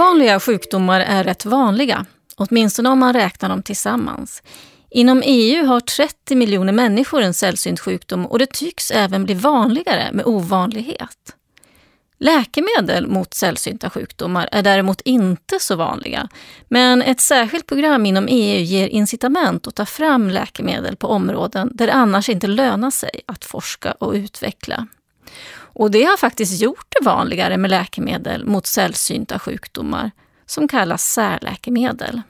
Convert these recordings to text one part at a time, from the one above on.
Ovanliga sjukdomar är rätt vanliga, åtminstone om man räknar dem tillsammans. Inom EU har 30 miljoner människor en sällsynt sjukdom och det tycks även bli vanligare med ovanlighet. Läkemedel mot sällsynta sjukdomar är däremot inte så vanliga, men ett särskilt program inom EU ger incitament att ta fram läkemedel på områden där det annars inte lönar sig att forska och utveckla. Och det har faktiskt gjort det vanligare med läkemedel mot sällsynta sjukdomar, som kallas särläkemedel.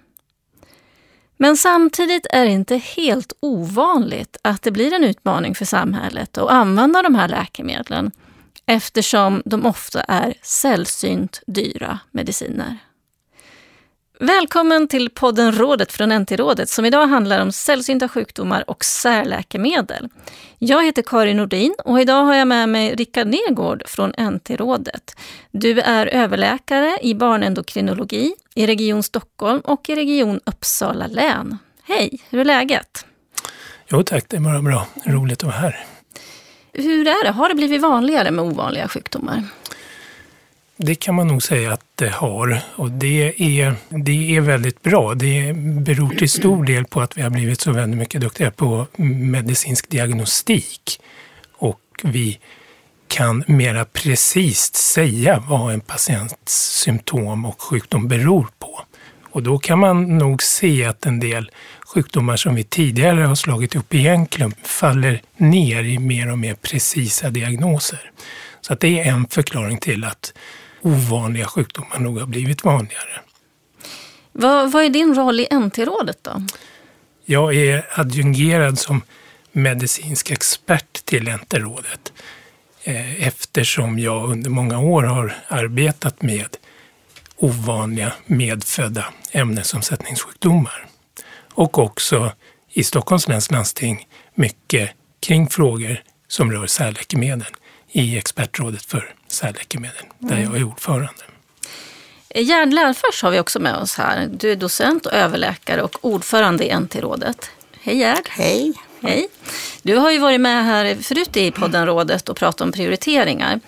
Men samtidigt är det inte helt ovanligt att det blir en utmaning för samhället att använda de här läkemedlen eftersom de ofta är sällsynt dyra mediciner. Välkommen till podden Rådet från NT-rådet som idag handlar om sällsynta sjukdomar och särläkemedel. Jag heter Karin Nordin och idag har jag med mig Rickard Nergård från NT-rådet. Du är överläkare i barnendokrinologi i Region Stockholm och i Region Uppsala län. Hej, hur är läget? Jo tack, det är bara bra. Roligt att vara här. Hur är det? Har det blivit vanligare med ovanliga sjukdomar? Det kan man nog säga att det har och det är, det är väldigt bra. Det beror till stor del på att vi har blivit så väldigt mycket duktigare på medicinsk diagnostik och vi kan mera precis säga vad en patients symptom och sjukdom beror på. Och då kan man nog se att en del sjukdomar som vi tidigare har slagit upp i en klump faller ner i mer och mer precisa diagnoser. Så att det är en förklaring till att ovanliga sjukdomar nog har blivit vanligare. Vad, vad är din roll i NT-rådet då? Jag är adjungerad som medicinsk expert till NT-rådet eh, eftersom jag under många år har arbetat med ovanliga medfödda ämnesomsättningssjukdomar. Och också i Stockholms läns landsting mycket kring frågor som rör särläkemedel i expertrådet för särläkemedel, där jag är ordförande. Gerd Lärfors har vi också med oss här. Du är docent och överläkare och ordförande i NT-rådet. Hej Gerd! Hej! Hej! Du har ju varit med här förut i podden Rådet och pratat om prioriteringar.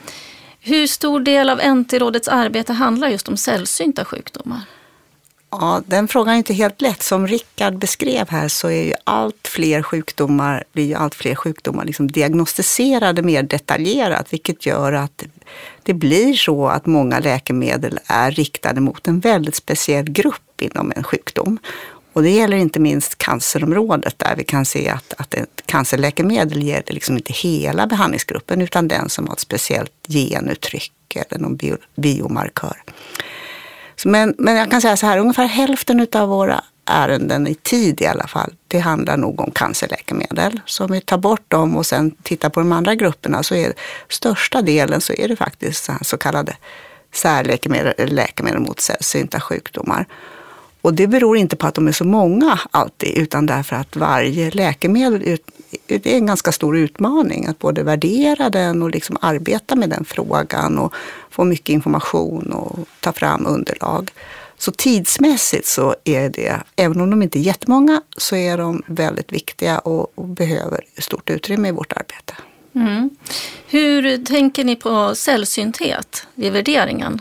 Hur stor del av NT-rådets arbete handlar just om sällsynta sjukdomar? Ja, den frågan är inte helt lätt. Som Rickard beskrev här så är ju allt fler sjukdomar, blir ju allt fler sjukdomar liksom diagnostiserade mer detaljerat, vilket gör att det blir så att många läkemedel är riktade mot en väldigt speciell grupp inom en sjukdom. Och det gäller inte minst cancerområdet där vi kan se att, att ett cancerläkemedel gäller liksom inte hela behandlingsgruppen utan den som har ett speciellt genuttryck eller någon bio, biomarkör. Men, men jag kan säga så här, ungefär hälften av våra ärenden i tid i alla fall, det handlar nog om cancerläkemedel. Så om vi tar bort dem och sen tittar på de andra grupperna så är största delen så är det faktiskt så kallade särläkemedel, eller läkemedel mot sällsynta sjukdomar. Och det beror inte på att de är så många alltid, utan därför att varje läkemedel det är en ganska stor utmaning att både värdera den och liksom arbeta med den frågan och få mycket information och ta fram underlag. Så tidsmässigt så är det, även om de inte är jättemånga, så är de väldigt viktiga och, och behöver stort utrymme i vårt arbete. Mm. Hur tänker ni på sällsynthet i värderingen?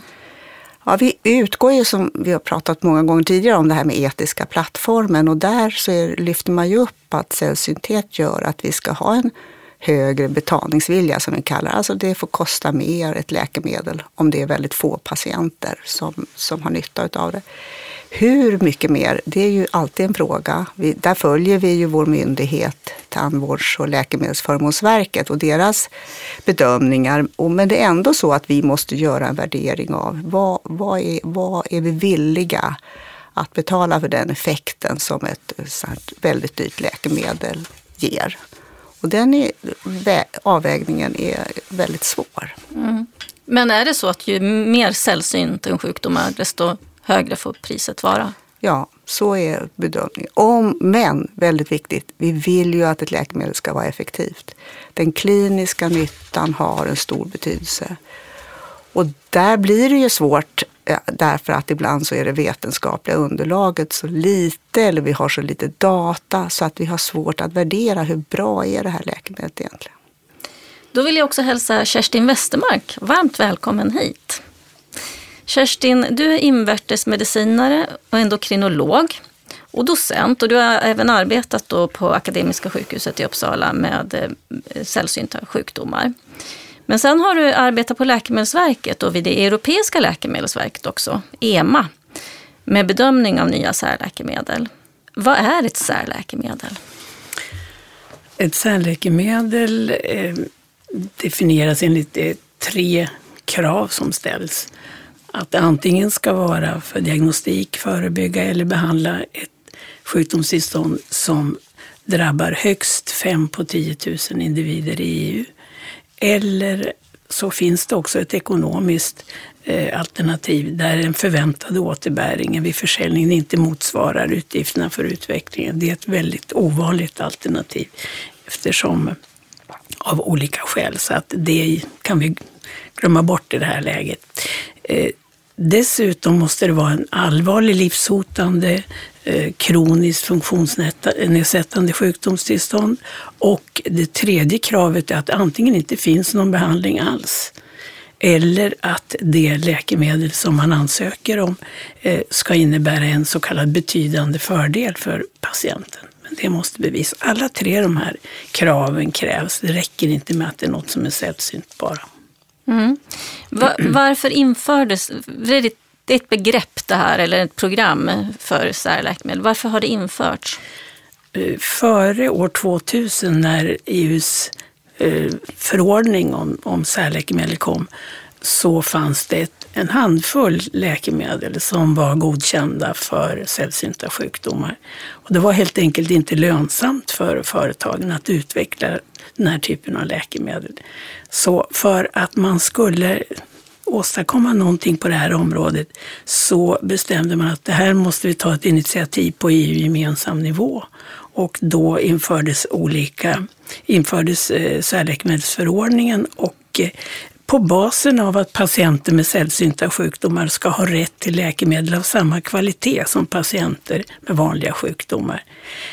Ja, vi utgår ju som vi har pratat många gånger tidigare om det här med etiska plattformen. Och där så är, lyfter man ju upp att sällsynthet gör att vi ska ha en högre betalningsvilja som vi kallar Alltså det får kosta mer ett läkemedel om det är väldigt få patienter som, som har nytta av det. Hur mycket mer, det är ju alltid en fråga. Vi, där följer vi ju vår myndighet, Tandvårds och läkemedelsförmånsverket och deras bedömningar. Och, men det är ändå så att vi måste göra en värdering av vad, vad, är, vad är vi villiga att betala för den effekten som ett väldigt dyrt läkemedel ger. Och den är, avvägningen är väldigt svår. Mm. Men är det så att ju mer sällsynt en sjukdom är, desto högre får priset vara. Ja, så är bedömningen. Om, men, väldigt viktigt, vi vill ju att ett läkemedel ska vara effektivt. Den kliniska nyttan har en stor betydelse. Och där blir det ju svårt Eh, därför att ibland så är det vetenskapliga underlaget så lite eller vi har så lite data så att vi har svårt att värdera hur bra är det här läkemedlet egentligen. Då vill jag också hälsa Kerstin Westermark varmt välkommen hit. Kerstin, du är invärtesmedicinare och endokrinolog och docent och du har även arbetat då på Akademiska sjukhuset i Uppsala med eh, sällsynta sjukdomar. Men sen har du arbetat på Läkemedelsverket och vid det Europeiska läkemedelsverket också, EMA, med bedömning av nya särläkemedel. Vad är ett särläkemedel? Ett särläkemedel eh, definieras enligt eh, tre krav som ställs. Att det antingen ska vara för diagnostik, förebygga eller behandla ett sjukdomstillstånd som drabbar högst 5 på 10 000 individer i EU. Eller så finns det också ett ekonomiskt eh, alternativ där den förväntade återbäringen vid försäljningen inte motsvarar utgifterna för utvecklingen. Det är ett väldigt ovanligt alternativ eftersom av olika skäl. Så att det kan vi glömma bort i det här läget. Eh, Dessutom måste det vara en allvarlig livshotande eh, kroniskt funktionsnedsättande sjukdomstillstånd. Och det tredje kravet är att det antingen inte finns någon behandling alls eller att det läkemedel som man ansöker om eh, ska innebära en så kallad betydande fördel för patienten. Men det måste bevisas. Alla tre de här kraven krävs. Det räcker inte med att det är något som är sällsynt bara. Mm. Var, varför infördes, det är ett begrepp det här, eller ett program för särläkemedel. Varför har det införts? Eh, före år 2000 när EUs eh, förordning om, om särläkemedel kom så fanns det en handfull läkemedel som var godkända för sällsynta sjukdomar. Och det var helt enkelt inte lönsamt för företagen att utveckla den här typen av läkemedel. Så för att man skulle åstadkomma någonting på det här området så bestämde man att det här måste vi ta ett initiativ på EU-gemensam nivå. Och då infördes olika, infördes eh, särläkemedelsförordningen och eh, på basen av att patienter med sällsynta sjukdomar ska ha rätt till läkemedel av samma kvalitet som patienter med vanliga sjukdomar.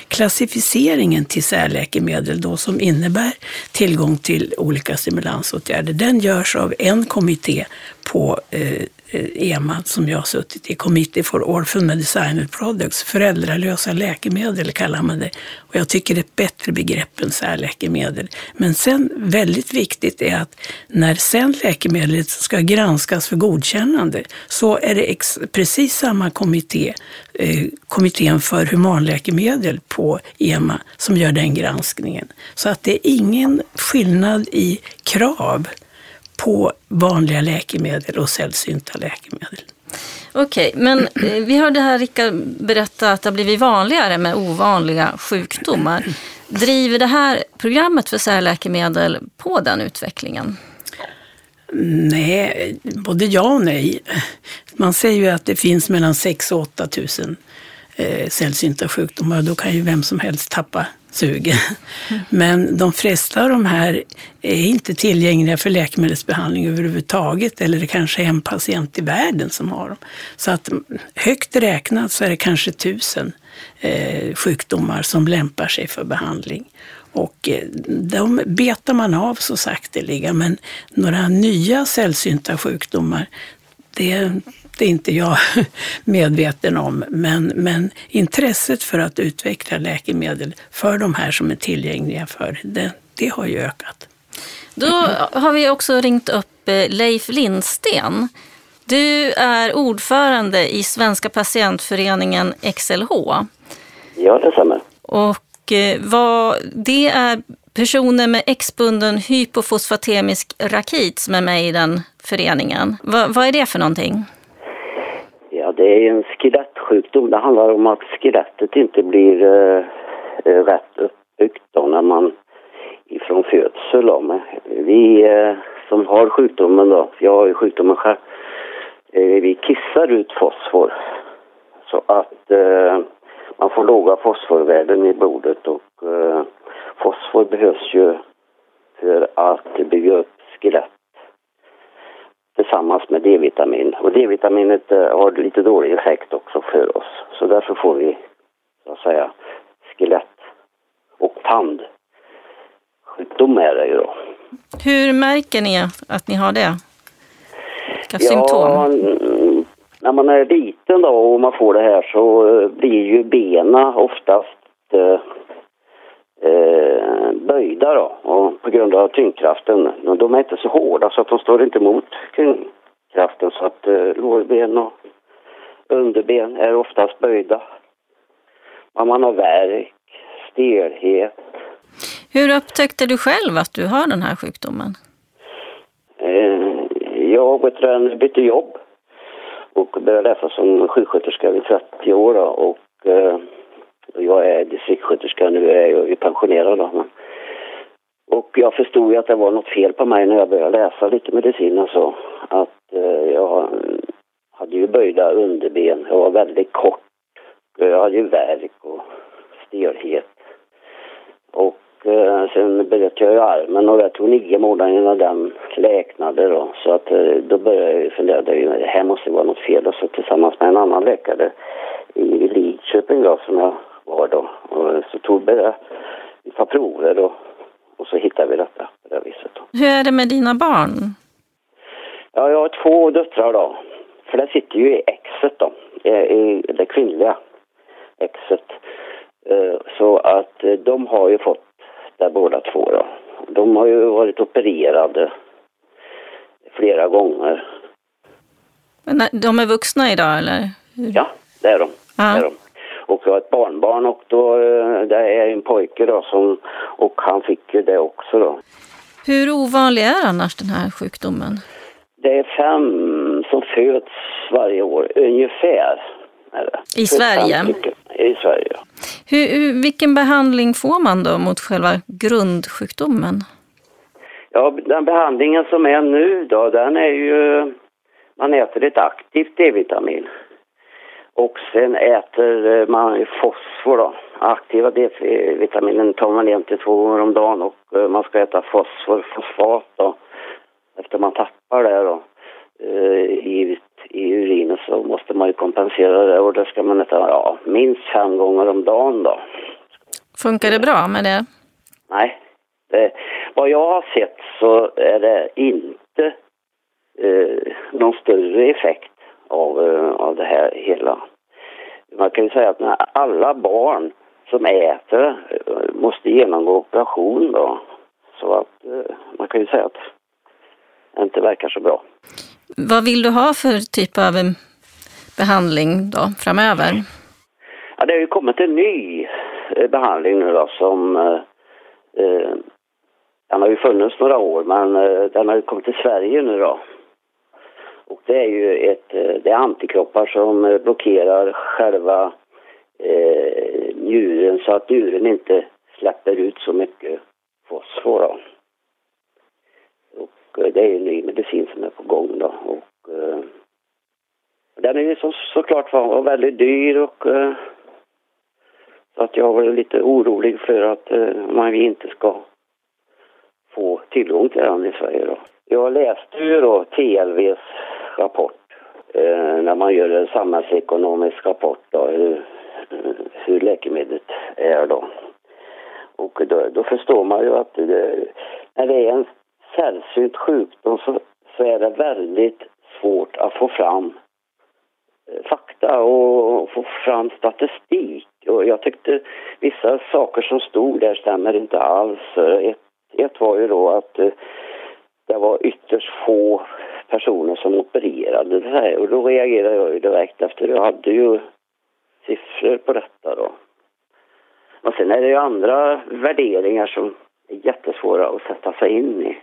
Klassificeringen till särläkemedel då som innebär tillgång till olika stimulansåtgärder, den görs av en kommitté på eh, EMA som jag har suttit i, Committee for Orphan Medicinal Products, föräldralösa läkemedel kallar man det. Och jag tycker det är ett bättre begrepp än särläkemedel. Men sen väldigt viktigt är att när sen läkemedlet ska granskas för godkännande så är det precis samma kommitté, eh, kommittén för humanläkemedel på EMA, som gör den granskningen. Så att det är ingen skillnad i krav på vanliga läkemedel och sällsynta läkemedel. Okej, men eh, vi hörde här Rickard berätta att det har blivit vanligare med ovanliga sjukdomar. Driver det här programmet för särläkemedel på den utvecklingen? Nej, både ja och nej. Man säger ju att det finns mellan 6 och 8 000 eh, sällsynta sjukdomar. Då kan ju vem som helst tappa sugen. Men de flesta av de här är inte tillgängliga för läkemedelsbehandling överhuvudtaget eller det kanske är en patient i världen som har dem. Så att mm, högt räknat så är det kanske tusen eh, sjukdomar som lämpar sig för behandling. Och eh, de betar man av så sakteliga, men några nya sällsynta sjukdomar, det är inte jag medveten om, men, men intresset för att utveckla läkemedel för de här som är tillgängliga för det, det har ju ökat. Då har vi också ringt upp eh, Leif Lindsten. Du är ordförande i Svenska patientföreningen XLH. Ja, det stämmer. Och eh, vad, det är personer med X-bunden hypofosfatemisk rakit som är med i den föreningen. Va, vad är det för någonting? Ja, det är en skelettsjukdom. Det handlar om att skelettet inte blir eh, eh rätt uppbyggt då när man ifrån födsel. Då. vi eh, som har sjukdomen då, jag har ju sjukdomen själv, eh, vi kissar ut fosfor. Så att eh, man får låga fosforvärden i blodet och eh, fosfor behövs ju för att bygga upp skelett tillsammans med D-vitamin. Och D-vitaminet eh, har lite dålig effekt också för oss. Så därför får vi, så att säga, skelett och tandsjukdom är det ju då. Hur märker ni att ni har det? Vilka ja, symptom? När man är liten då och man får det här så eh, blir ju bena oftast eh, böjda då och på grund av tyngdkraften. De är inte så hårda så att de står inte emot tyngdkraften så att eh, lårben och underben är oftast böjda. Men man har värk, stelhet. Hur upptäckte du själv att du har den här sjukdomen? Eh, jag vet du, bytte jobb och började läsa som sjuksköterska vid 30 år då, och eh, jag är distriktssköterska nu, är jag ju pensionerad då. Och jag förstod ju att det var något fel på mig när jag började läsa lite medicin och så. Att eh, jag hade ju böjda underben, jag var väldigt kort. Jag hade ju värk och stelhet. Och eh, sen bröt jag ju armen och det tog nio månader innan den läknade då. Så att eh, då började jag ju fundera, det här måste vara något fel. Och så tillsammans med en annan läkare i Lidköping då som jag var då. Och så tog vi ta prover då. Och så hittade vi detta på det viset. Då. Hur är det med dina barn? Ja, jag har två döttrar då. För det sitter ju i exet då, i det kvinnliga exet. Eh, så att eh, de har ju fått det båda två då. De har ju varit opererade flera gånger. Men de är vuxna idag eller? Ja, det är de. Ja. Det är de. Och jag har ett barnbarn och då, eh, det är en pojke då som, och han fick ju det också då. Hur ovanlig är annars den här sjukdomen? Det är fem som föds varje år, ungefär. I Sverige? I Sverige, hur, vilken behandling får man då mot själva grundsjukdomen? Ja, den behandlingen som är nu då, den är ju... Man äter ett aktivt D-vitamin. Och sen äter man fosfor då. Aktiva D-vitaminen tar man en till två gånger om dagen och eh, man ska äta fosfor, fosfat då. Efter man tappar det då eh, i, i urinen så måste man ju kompensera det och det ska man äta ja, minst fem gånger om dagen då. Funkar det bra med det? Nej. Det, vad jag har sett så är det inte eh, någon större effekt av, eh, av det här hela. Man kan ju säga att när alla barn som äter eh, måste genomgå operation då. Så att eh, man kan ju säga att det inte verkar så bra. Vad vill du ha för typ av behandling då framöver? Ja, det har ju kommit en ny behandling nu då som eh, den har ju funnits några år men den har ju kommit till Sverige nu då. Och det är ju ett, eh, det är antikroppar som eh, blockerar själva eh, njuren så att njuren inte släpper ut så mycket fosfor. Då. Och eh, det är en ny medicin som är på gång då. Och, eh, den är ju så, såklart var väldigt dyr och eh, så att jag var lite orolig för att eh, man inte ska få tillgång till den i Sverige då. Jag läste ju då TLVs rapport eh, när man gör en samhällsekonomisk rapport då, hur, hur läkemedlet är då. Och då, då förstår man ju att det, när det är en sällsynt sjukdom så, så är det väldigt svårt att få fram eh, fakta och få fram statistik. Och jag tyckte vissa saker som stod där stämmer inte alls. Ett, ett var ju då att eh, det var ytterst få personer som opererade det här och då reagerade jag ju direkt efter jag hade ju siffror på detta då. Och sen är det ju andra värderingar som är jättesvåra att sätta sig in i.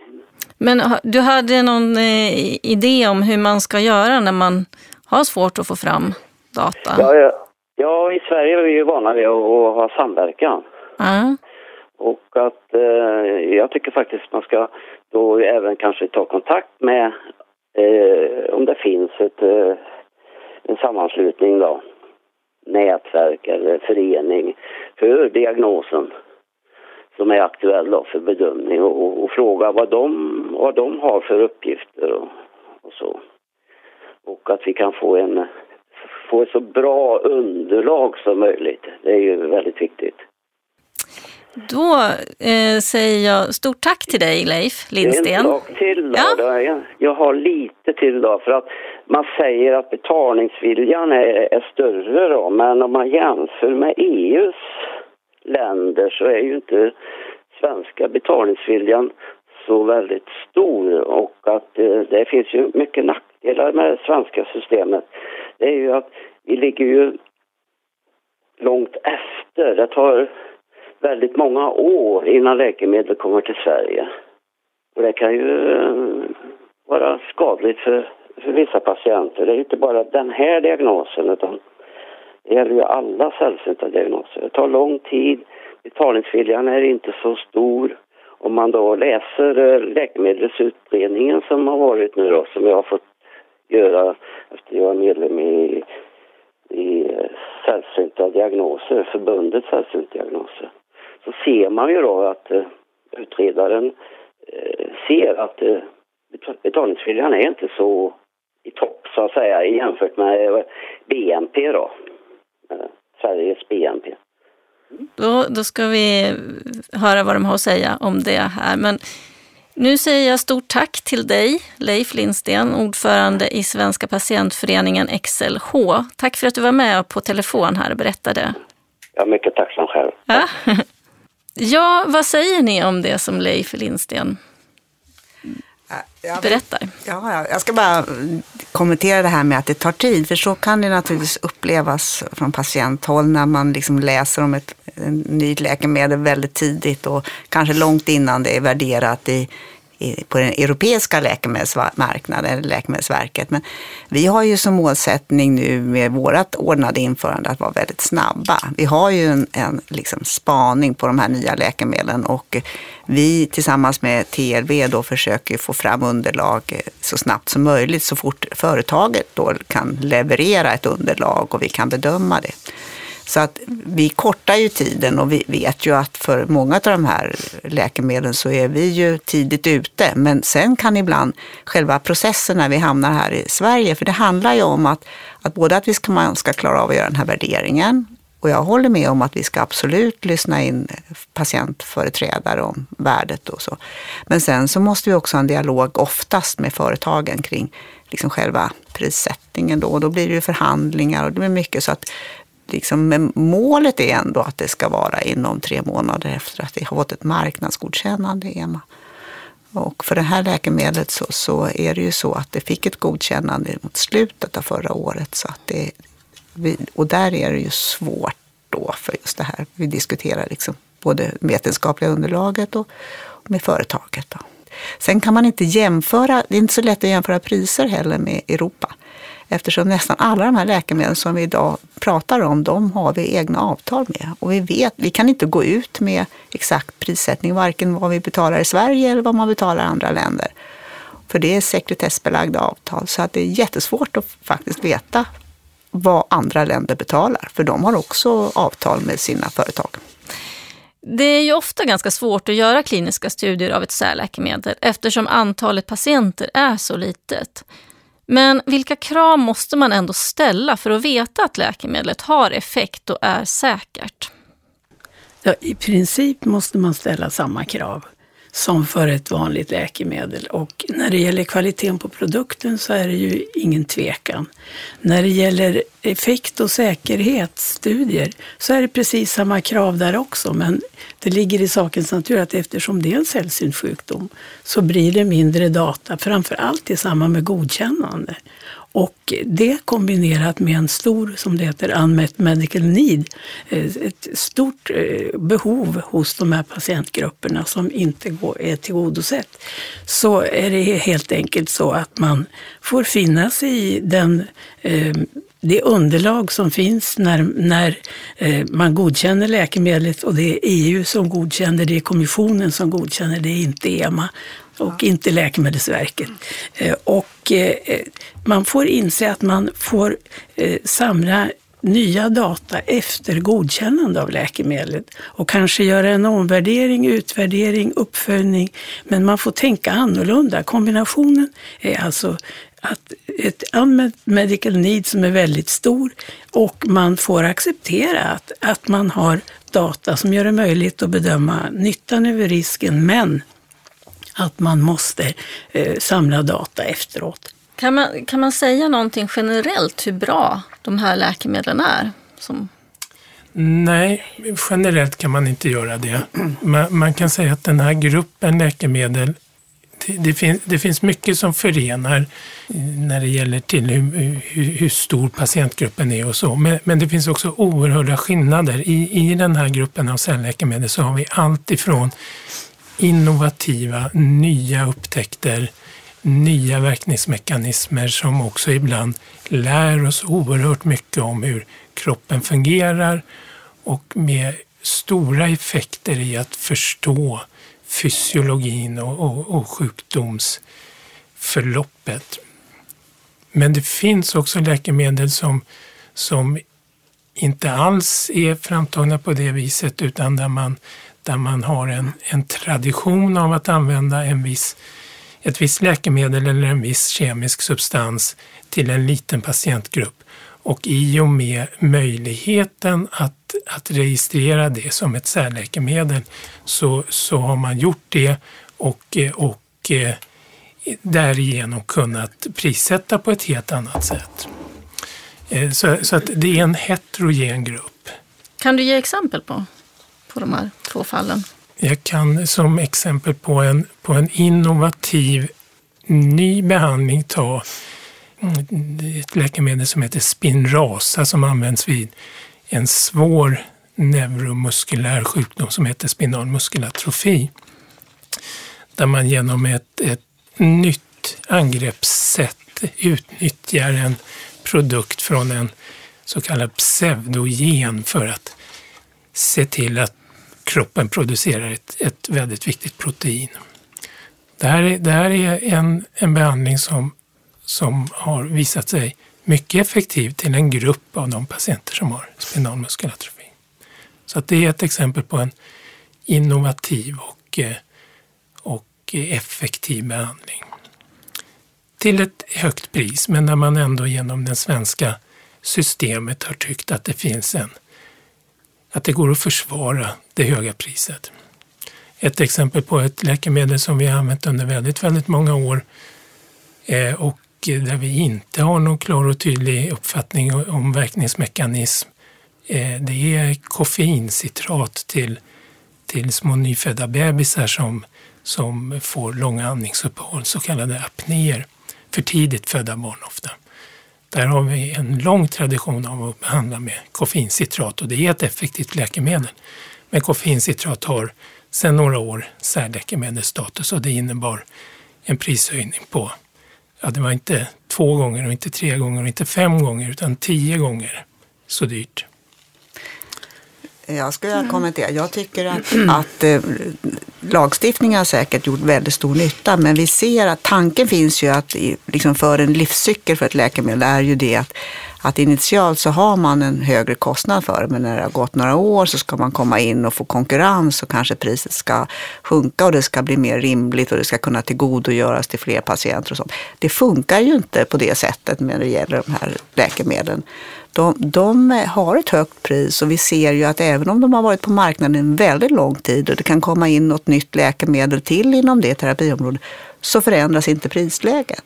Men du hade någon eh, idé om hur man ska göra när man har svårt att få fram data? Ja, ja. ja i Sverige är vi ju vana vid att, att ha samverkan. Mm. Och att eh, jag tycker faktiskt man ska då även kanske ta kontakt med eh, om det finns ett, eh, en sammanslutning då, nätverk eller förening för diagnosen som är aktuell då för bedömning och, och, fråga vad de, vad de har för uppgifter och, och, så. Och att vi kan få en få ett så bra underlag som möjligt. Det är ju väldigt viktigt. Då eh, säger jag stort tack till dig Leif Lindsten. En sak till då. Ja. Jag har lite till då för att man säger att betalningsviljan är, är större då, men om man jämför med EUs länder så är ju inte svenska betalningsviljan så väldigt stor och att det, det finns ju mycket nackdelar med det svenska systemet. Det är ju att vi ligger ju långt efter. Det tar väldigt många år innan läkemedel kommer till Sverige. Och det kan ju eh, vara skadligt för, för vissa patienter. Det är inte bara den här diagnosen utan det gäller ju alla sällsynta diagnoser. Det tar lång tid, betalningsviljan är inte så stor. Om man då läser eh, läkemedelsutredningen som har varit nu då, som jag har fått göra efter jag är medlem i, i eh, sällsynta diagnoser, förbundet sällsynta diagnoser, så ser man ju då att uh, utredaren uh, ser att uh, betalningsviljan är inte så i topp så att säga jämfört med BNP då. Sveriges BNP. Då, då ska vi höra vad de har att säga om det här. Men nu säger jag stort tack till dig, Leif Lindsten, ordförande i Svenska patientföreningen XLH. Tack för att du var med på telefon här och berättade. Är mycket tacksam själv. Ja. Ja, vad säger ni om det som Leif Lindsten berättar? Ja, jag ska bara kommentera det här med att det tar tid, för så kan det naturligtvis upplevas från patienthåll när man liksom läser om ett, nytt läkemedel väldigt tidigt och kanske långt innan det är värderat i på den europeiska läkemedelsmarknaden, Läkemedelsverket. Men vi har ju som målsättning nu med vårt ordnade införande att vara väldigt snabba. Vi har ju en, en liksom spaning på de här nya läkemedlen och vi tillsammans med TLV då försöker få fram underlag så snabbt som möjligt så fort företaget då kan leverera ett underlag och vi kan bedöma det. Så att vi kortar ju tiden och vi vet ju att för många av de här läkemedlen så är vi ju tidigt ute. Men sen kan ibland själva processen när vi hamnar här i Sverige, för det handlar ju om att, att både att vi ska, man ska klara av att göra den här värderingen och jag håller med om att vi ska absolut lyssna in patientföreträdare om värdet och så. Men sen så måste vi också ha en dialog oftast med företagen kring liksom själva prissättningen då. Och då blir det ju förhandlingar och det blir mycket så att liksom, målet är ändå att det ska vara inom tre månader efter att det har fått ett marknadsgodkännande, EMA. Och för det här läkemedlet så, så är det ju så att det fick ett godkännande mot slutet av förra året. Så att det, och där är det ju svårt då för just det här. Vi diskuterar liksom både vetenskapliga underlaget och med företaget. Då. Sen kan man inte jämföra, det är inte så lätt att jämföra priser heller med Europa. Eftersom nästan alla de här läkemedlen som vi idag pratar om, de har vi egna avtal med. Och vi vet, vi kan inte gå ut med exakt prissättning, varken vad vi betalar i Sverige eller vad man betalar i andra länder. För det är sekretessbelagda avtal, så att det är jättesvårt att faktiskt veta vad andra länder betalar, för de har också avtal med sina företag. Det är ju ofta ganska svårt att göra kliniska studier av ett särläkemedel eftersom antalet patienter är så litet. Men vilka krav måste man ändå ställa för att veta att läkemedlet har effekt och är säkert? Ja, I princip måste man ställa samma krav som för ett vanligt läkemedel. Och när det gäller kvaliteten på produkten så är det ju ingen tvekan. När det gäller effekt och säkerhetsstudier så är det precis samma krav där också. Men det ligger i sakens natur att eftersom det är en sällsynt sjukdom så blir det mindre data, framför allt i samband med godkännande. Och det kombinerat med en stor, som det heter, unmet medical need, eh, ett stort eh, behov hos de här patientgrupperna som inte är tillgodosett, så är det helt enkelt så att man får finna sig i den eh, det underlag som finns när, när man godkänner läkemedlet. Och det är EU som godkänner det, är kommissionen som godkänner det, är inte EMA och inte Läkemedelsverket. Eh, och eh, eh, man får inse att man får samla nya data efter godkännande av läkemedlet och kanske göra en omvärdering, utvärdering, uppföljning. Men man får tänka annorlunda. Kombinationen är alltså att ett unmet medical need som är väldigt stor och man får acceptera att, att man har data som gör det möjligt att bedöma nyttan över risken men att man måste eh, samla data efteråt. Kan man, kan man säga någonting generellt hur bra de här läkemedlen är? Som... Nej, generellt kan man inte göra det. Man, man kan säga att den här gruppen läkemedel det, finns, det finns mycket som förenar när det gäller till hur, hur, hur stor patientgruppen är och så. Men, men, det finns också oerhörda skillnader. I, I den här gruppen av cellläkemedel så har vi allt ifrån innovativa, nya upptäckter, nya verkningsmekanismer som också ibland lär oss oerhört mycket om hur kroppen fungerar och med stora effekter i att förstå fysiologin och, och, och sjukdomsförloppet. Men det finns också läkemedel som, som inte alls är framtagna på det viset utan där man, där man har en, en tradition av att använda en viss, ett visst läkemedel eller en viss kemisk substans till en liten patientgrupp. Och i och med möjligheten att, att registrera det som ett särläkemedel så, så har man gjort det och, och eh, därigenom kunnat prissätta på ett helt annat sätt. Eh, så, så att det är en heterogen grupp. Kan du ge exempel på, på de här två fallen? Jag kan som exempel på en, på en innovativ ny behandling ta mm, ett läkemedel som heter Spinraza som används vid en svår neuromuskulär sjukdom som heter spinal muskelatrofi. Där man genom ett, ett nytt angreppssätt utnyttjar en produkt från en så kallad pseudogen för att se till att kroppen producerar ett, ett väldigt viktigt protein. Det här är, det här är en, en behandling som som har visat sig mycket effektiv till en grupp av de patienter som har spinal muskelatrofi. Så att det är ett exempel på en innovativ och, eh, och effektiv behandling. Till ett högt pris, men när man ändå genom det svenska systemet har tyckt att det finns en att det går att försvara det höga priset. Ett exempel på ett läkemedel som vi har använt under väldigt, väldigt många år eh, och där vi inte har någon klar och tydlig uppfattning om verkningsmekanism, eh, det är koffeincitrat till, till små nyfödda bebisar som, som får långa andningsuppehåll, så kallade apnéer, för tidigt födda barn ofta. Där har vi en lång tradition av att behandla med koffeincitrat och det är ett effektivt läkemedel. Men koffeincitrat har sedan några år särläkemedelsstatus och det innebar en prishöjning på ja, det var inte två gånger och inte tre gånger och inte fem gånger utan tio gånger så dyrt. Jag skulle vilja kommentera. Jag tycker att, att eh, lagstiftningen har säkert gjort väldigt stor nytta, men vi ser att tanken finns ju att liksom för en livscykel för ett läkemedel är ju det att, att initialt så har man en högre kostnad för det, men när det har gått några år så ska man komma in och få konkurrens och kanske priset ska sjunka och det ska bli mer rimligt och det ska kunna tillgodogöras till fler patienter och sånt. Det funkar ju inte på det sättet när det gäller de här läkemedlen de, de har ett högt pris och vi ser ju att även om de har varit på marknaden en väldigt lång tid och det kan komma in något nytt läkemedel till inom det terapiområdet så förändras inte prisläget.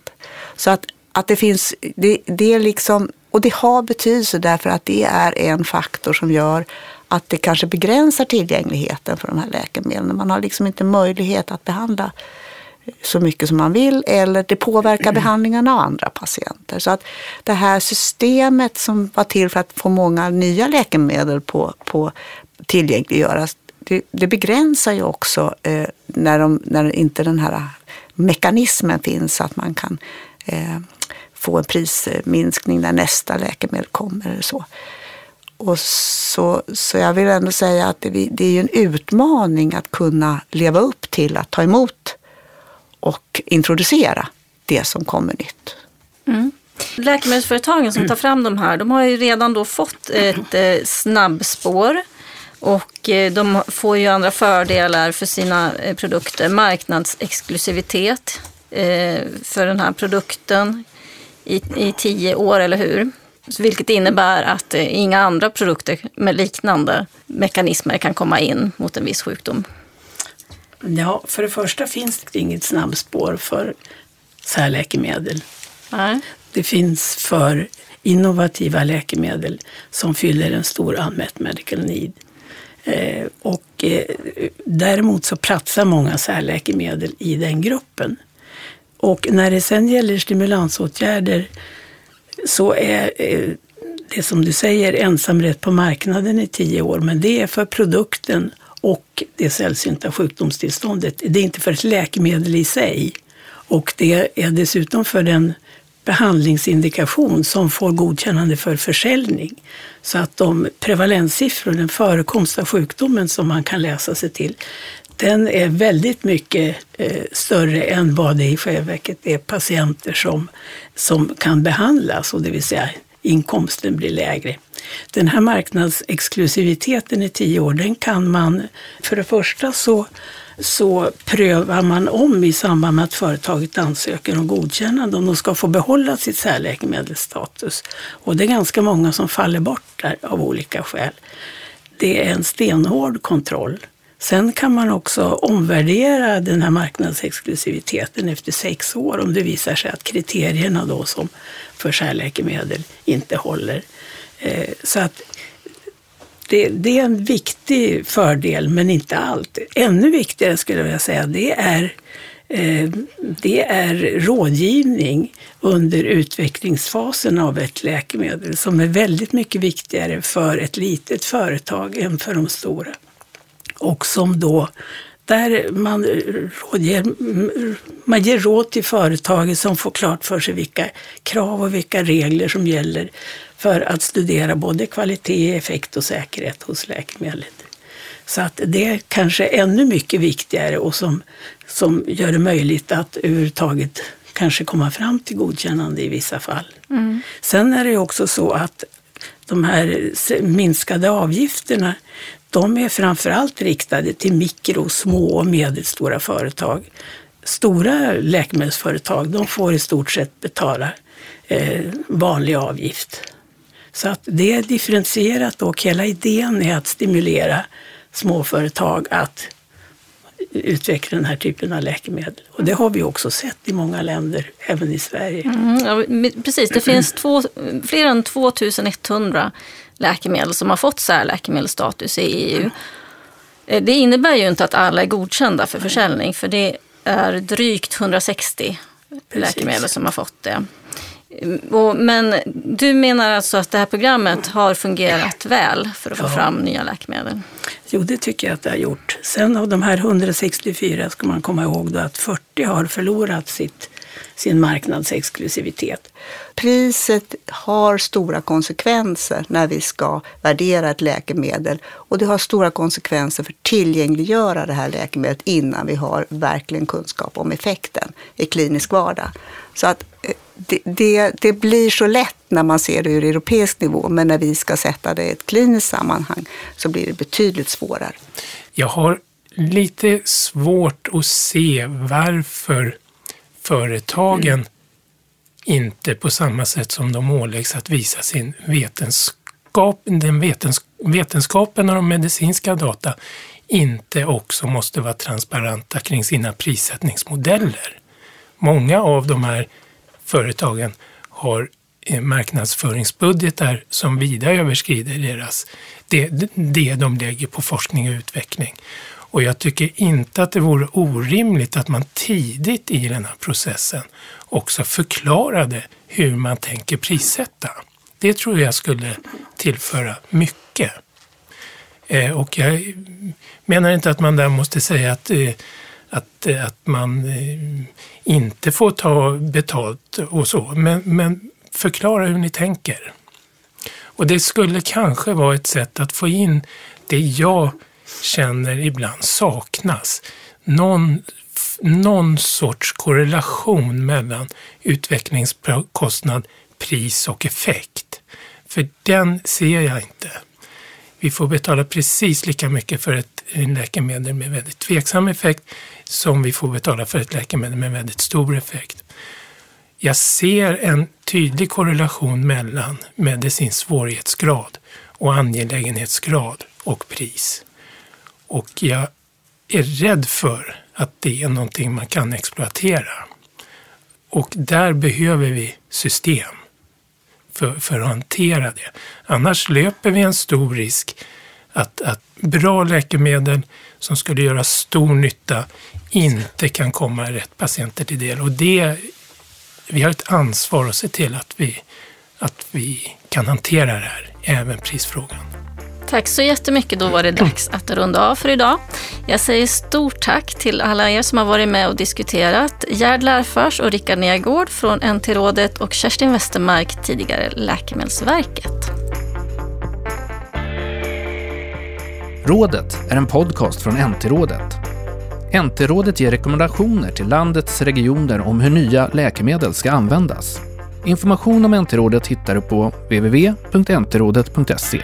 Så att, att det finns, det, det är liksom, och det har betydelse därför att det är en faktor som gör att det kanske begränsar tillgängligheten för de här läkemedlen. Man har liksom inte möjlighet att behandla så mycket som man vill eller det påverkar behandlingen av andra patienter. Så att det här systemet som var till för att få många nya läkemedel på, på tillgängliggöras, det, det begränsar ju också eh, när, de, när inte den här mekanismen finns att man kan eh, få en prisminskning när nästa läkemedel kommer. Eller så. Och så, så jag vill ändå säga att det, det är en utmaning att kunna leva upp till att ta emot och introducera det som kommer nytt. Mm. Läkemedelsföretagen som tar fram de här, de har ju redan då fått ett eh, snabbspår och eh, de får ju andra fördelar för sina eh, produkter. Marknadsexklusivitet eh, för den här produkten i, i tio år, eller hur? Vilket innebär att eh, inga andra produkter med liknande mekanismer kan komma in mot en viss sjukdom. Ja, för det första finns det inget snabbspår för särläkemedel. Nej. Det finns för innovativa läkemedel som fyller en stor unmet medical need. Eh, och eh, däremot så platsar många särläkemedel i den gruppen. Och när det sen gäller stimulansåtgärder så är eh, det som du säger ensamrätt på marknaden i tio år, men det är för produkten och det sällsynta sjukdomstillståndet. Det är inte för ett läkemedel i sig. Och det är dessutom för den behandlingsindikation som får godkännande för försäljning. Så att de prevalenssiffror, den förekomst av sjukdomen som man kan läsa sig till, den är väldigt mycket eh, större än vad det i själva verket är patienter som, som kan behandlas, och det vill säga inkomsten blir lägre. Den här marknadsexklusiviteten i tio år, den kan man, för det första så, så prövar man om i samband med att företaget ansöker om godkännande om de ska få behålla sitt särläkemedelsstatus. Och det är ganska många som faller bort där av olika skäl. Det är en stenhård kontroll. Sen kan man också omvärdera den här marknadsexklusiviteten efter sex år om det visar sig att kriterierna då som för särläkemedel inte håller. Eh, så att det, det, är en viktig fördel, men inte allt. Ännu viktigare skulle jag vilja säga, det är, eh, det är rådgivning under utvecklingsfasen av ett läkemedel som är väldigt mycket viktigare för ett litet företag än för de stora. Och som då där man, rådger, man ger råd till företaget som får klart för sig vilka krav och vilka regler som gäller för att studera både kvalitet, effekt och säkerhet hos läkemedlet. Så att det är kanske ännu mycket viktigare och som, som gör det möjligt att överhuvudtaget kanske komma fram till godkännande i vissa fall. Mm. Sen är det också så att de här minskade avgifterna, de är framförallt riktade till mikro, små och medelstora företag. Stora läkemedelsföretag, de får i stort sett betala eh, vanlig avgift. Så att det är differentierat och hela idén är att stimulera småföretag att utveckla den här typen av läkemedel. Och det har vi också sett i många länder, även i Sverige. Mm, ja, precis, det finns två, fler än 2100 läkemedel som har fått särläkemedelsstatus i EU. Eh, det innebär ju inte att alla är godkända för försäljning, för det är drygt 160 Precis. läkemedel som har fått det. Men du menar alltså att det här programmet har fungerat väl för att få ja. fram nya läkemedel? Jo, det tycker jag att det har gjort. Sen av de här 164 ska man komma ihåg att 40 har förlorat sitt, sin marknadsexklusivitet. Priset har stora konsekvenser när vi ska värdera ett läkemedel och det har stora konsekvenser för att tillgängliggöra det här läkemedlet innan vi har verkligen kunskap om effekten i klinisk vardag. Så att eh, det, det, det, blir så lätt när man ser det ur europeisk nivå, men när vi ska sätta det i ett kliniskt sammanhang så blir det betydligt svårare. Jag har lite svårt att se varför företagen mm. inte på samma sätt som de åläggs att visa sin vetenskap, den vetens, vetenskapen och de medicinska data inte också måste vara transparenta kring sina prissättningsmodeller. Många av de här företagen har eh, marknadsföringsbudgetar som vida överskrider deras, det, det de lägger på forskning och utveckling. Och jag tycker inte att det vore orimligt att man tidigt i den här processen också förklarade hur man tänker prissätta. Det tror jag skulle tillföra mycket. Eh, och jag menar inte att man där måste säga att eh, att, eh, att man inte får ta betalt och så. Men, men förklara hur ni tänker. Och det skulle kanske vara ett sätt att få in det jag känner ibland saknas. Någon, någon sorts korrelation mellan utvecklingskostnad, pris och effekt. För den ser jag inte. Vi får betala precis lika mycket för ett eh, läkemedel med väldigt tveksam effekt som vi får betala för ett läkemedel med väldigt stor effekt. Jag ser en tydlig korrelation mellan medicinsk svårighetsgrad och angelägenhetsgrad och pris. Och jag är rädd för att det är någonting man kan exploatera. Och där behöver vi system för, för att hantera det. Annars löper vi en stor risk att, att bra läkemedel som skulle göra stor nytta inte kan komma rätt patienter till del. Och det, vi har ett ansvar att se till att vi, att vi kan hantera det här, även prisfrågan. Tack så jättemycket. Då var det dags att runda av för idag. Jag säger stort tack till alla er som har varit med och diskuterat. Gerd Lärfors och Rickard Nergård från NT-rådet och Kerstin Westermark, tidigare Läkemedelsverket. Rådet är en podcast från NT-rådet. NT-rådet ger rekommendationer till landets regioner om hur nya läkemedel ska användas. Information om NT-rådet hittar du på www.ntrådet.se.